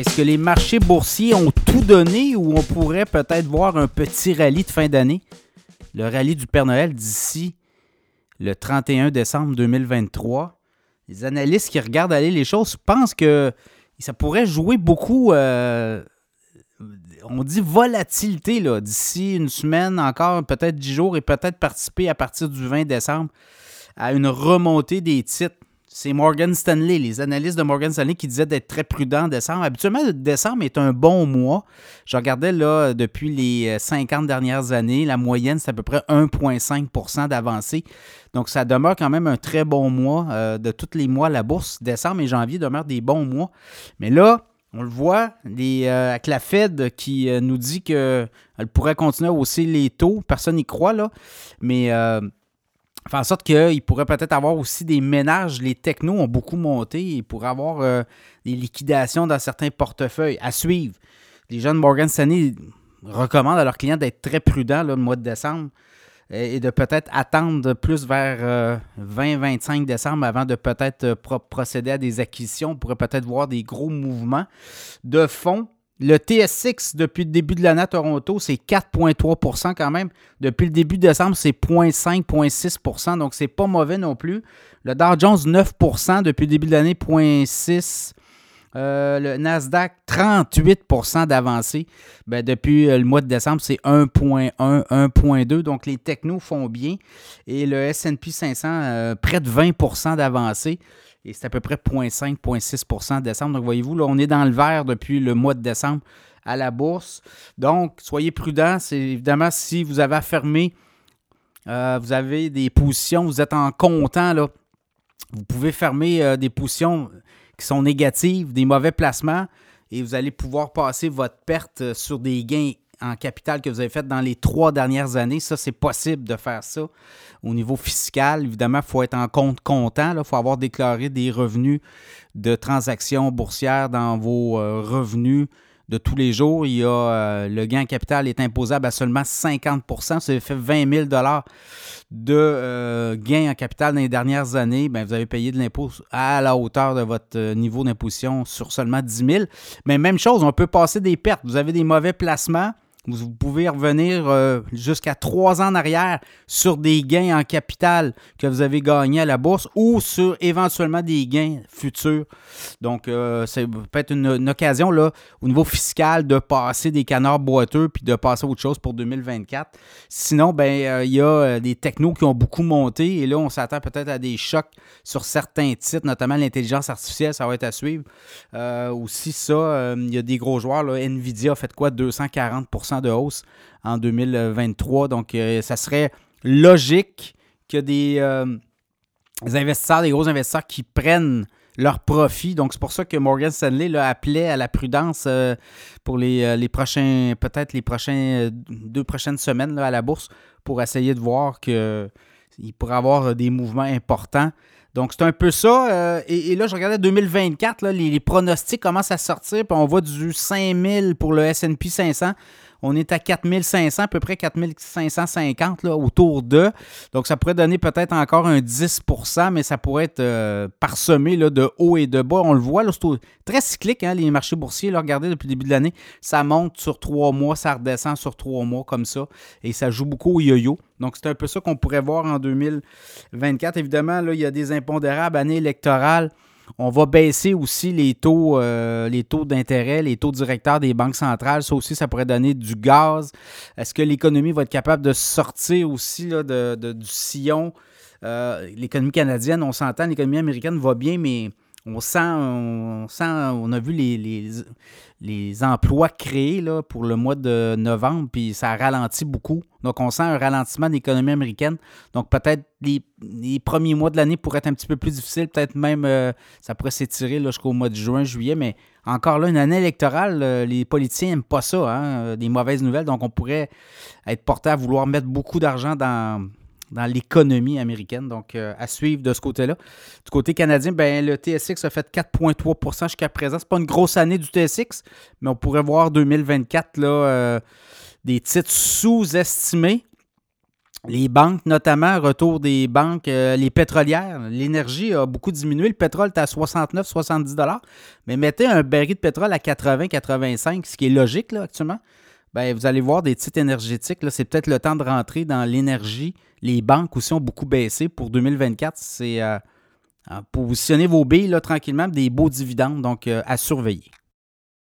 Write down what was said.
Est-ce que les marchés boursiers ont tout donné ou on pourrait peut-être voir un petit rallye de fin d'année? Le rallye du Père Noël d'ici le 31 décembre 2023. Les analystes qui regardent aller les choses pensent que ça pourrait jouer beaucoup. Euh, on dit volatilité d'ici une semaine, encore peut-être 10 jours, et peut-être participer à partir du 20 décembre à une remontée des titres c'est Morgan Stanley, les analystes de Morgan Stanley qui disaient d'être très prudent en décembre. Habituellement, décembre est un bon mois. Je regardais là, depuis les 50 euh, dernières années, la moyenne, c'est à peu près 1,5% d'avancée. Donc, ça demeure quand même un très bon mois. Euh, de tous les mois, la bourse, décembre et janvier demeurent des bons mois. Mais là, on le voit, euh, avec la Fed qui nous dit qu'elle pourrait continuer à hausser les taux. Personne n'y croit, là. Mais fait en sorte qu'il pourrait peut-être avoir aussi des ménages. Les technos ont beaucoup monté. Il pourrait avoir euh, des liquidations dans certains portefeuilles à suivre. Les jeunes Morgan Stanley recommandent à leurs clients d'être très prudents le mois de décembre et de peut-être attendre plus vers 20-25 euh, décembre avant de peut-être euh, procéder à des acquisitions. On pourrait peut-être voir des gros mouvements de fonds le TSX, depuis le début de l'année à Toronto, c'est 4,3% quand même. Depuis le début de décembre, c'est 0,5, 0,6% donc c'est pas mauvais non plus. Le Dow Jones, 9% depuis le début de l'année, 0,6 euh, le Nasdaq, 38% d'avancée. Ben, depuis euh, le mois de décembre, c'est 1,1, 1,2. Donc, les technos font bien. Et le SP 500, euh, près de 20% d'avancée et c'est à peu près 0,5, 0,6% décembre. Donc, voyez-vous, là, on est dans le vert depuis le mois de décembre à la bourse. Donc, soyez prudents. C'est évidemment si vous avez fermé, euh, vous avez des positions, vous êtes en comptant, là, vous pouvez fermer euh, des positions qui sont négatives, des mauvais placements, et vous allez pouvoir passer votre perte sur des gains en capital que vous avez fait dans les trois dernières années. Ça, c'est possible de faire ça au niveau fiscal. Évidemment, il faut être en compte comptant. Il faut avoir déclaré des revenus de transactions boursières dans vos euh, revenus de tous les jours. Il y a, euh, le gain en capital est imposable à seulement 50 Si vous avez fait 20 000 de euh, gain en capital dans les dernières années, bien, vous avez payé de l'impôt à la hauteur de votre niveau d'imposition sur seulement 10 000 Mais même chose, on peut passer des pertes. Vous avez des mauvais placements vous pouvez revenir euh, jusqu'à trois ans en arrière sur des gains en capital que vous avez gagnés à la bourse ou sur éventuellement des gains futurs. Donc, euh, c'est peut-être une, occasion là, au niveau fiscal de passer des canards boiteux puis de passer à autre chose pour 2024. Sinon, ben, euh, il y a des technos qui ont beaucoup monté et là, on s'attend peut-être à des chocs sur certains titres, notamment l'intelligence artificielle, ça va être à suivre. aussi, ça, il y a des gros joueurs. Nvidia a fait quoi? 240 de hausse en 2023. Donc, euh, ça serait logique que des, euh, investisseurs, des gros investisseurs qui prennent leurs profits. Donc, c'est pour ça que Morgan Stanley appelait à la prudence euh, pour les, prochains, peut-être les prochains, deux prochaines semaines à la bourse pour essayer de voir qu'il pourrait avoir des mouvements importants. Donc, c'est un peu ça. et, là, je regardais 2024, les, les, pronostics commencent à sortir, puis on voit du 5000 pour le SP 500. On est à 4500, à peu près 4550 là, autour de. Donc, ça pourrait donner peut-être encore un 10% mais ça pourrait être euh, parsemé là, de haut et de bas. On le voit, c'est très cyclique, hein, les marchés boursiers. Là, regardez, depuis le début de l'année, ça monte sur trois mois, ça redescend sur trois mois comme ça. Et ça joue beaucoup au yo-yo. Donc, c'est un peu ça qu'on pourrait voir en 2024. Évidemment, là, il y a des impondérables, année électorale. On va baisser aussi les taux, euh, les taux d'intérêt, les taux directeurs des banques centrales. Ça aussi, ça pourrait donner du gaz. Est-ce que l'économie va être capable de sortir aussi de, du sillon? Euh, l'économie canadienne, on s'entend, l'économie américaine va bien, mais on sent, on a vu les, les, emplois créés pour le mois de novembre, puis ça ralentit beaucoup. Donc, on sent un ralentissement de l'économie américaine. Donc, peut-être les, premiers mois de l'année pourraient être un petit peu plus difficiles. Peut-être même, euh, ça pourrait s'étirer jusqu'au mois de juin, juillet. Mais encore là, une année électorale, euh, les politiciens n'aiment pas ça, hein, euh, des mauvaises nouvelles. Donc, on pourrait être porté à vouloir mettre beaucoup d'argent dans, dans l'économie américaine. Donc, euh, à suivre de ce côté-là. Du côté canadien, ben, le TSX a fait 4,3% jusqu'à présent. Ce n'est pas une grosse année du TSX, mais on pourrait voir 2024 là, euh, des titres sous-estimés. Les banques, notamment, retour des banques, euh, les pétrolières, l'énergie a beaucoup diminué. Le pétrole est à 69-70 Mais mettez un baril de pétrole à 80-85, ce qui est logique là, actuellement. Ben, vous allez voir des titres énergétiques. C'est peut-être le temps de rentrer dans l'énergie. Les banques aussi ont beaucoup baissé. Pour 2024, c'est euh, positionner vos billes là, tranquillement, des beaux dividendes, donc euh, à surveiller.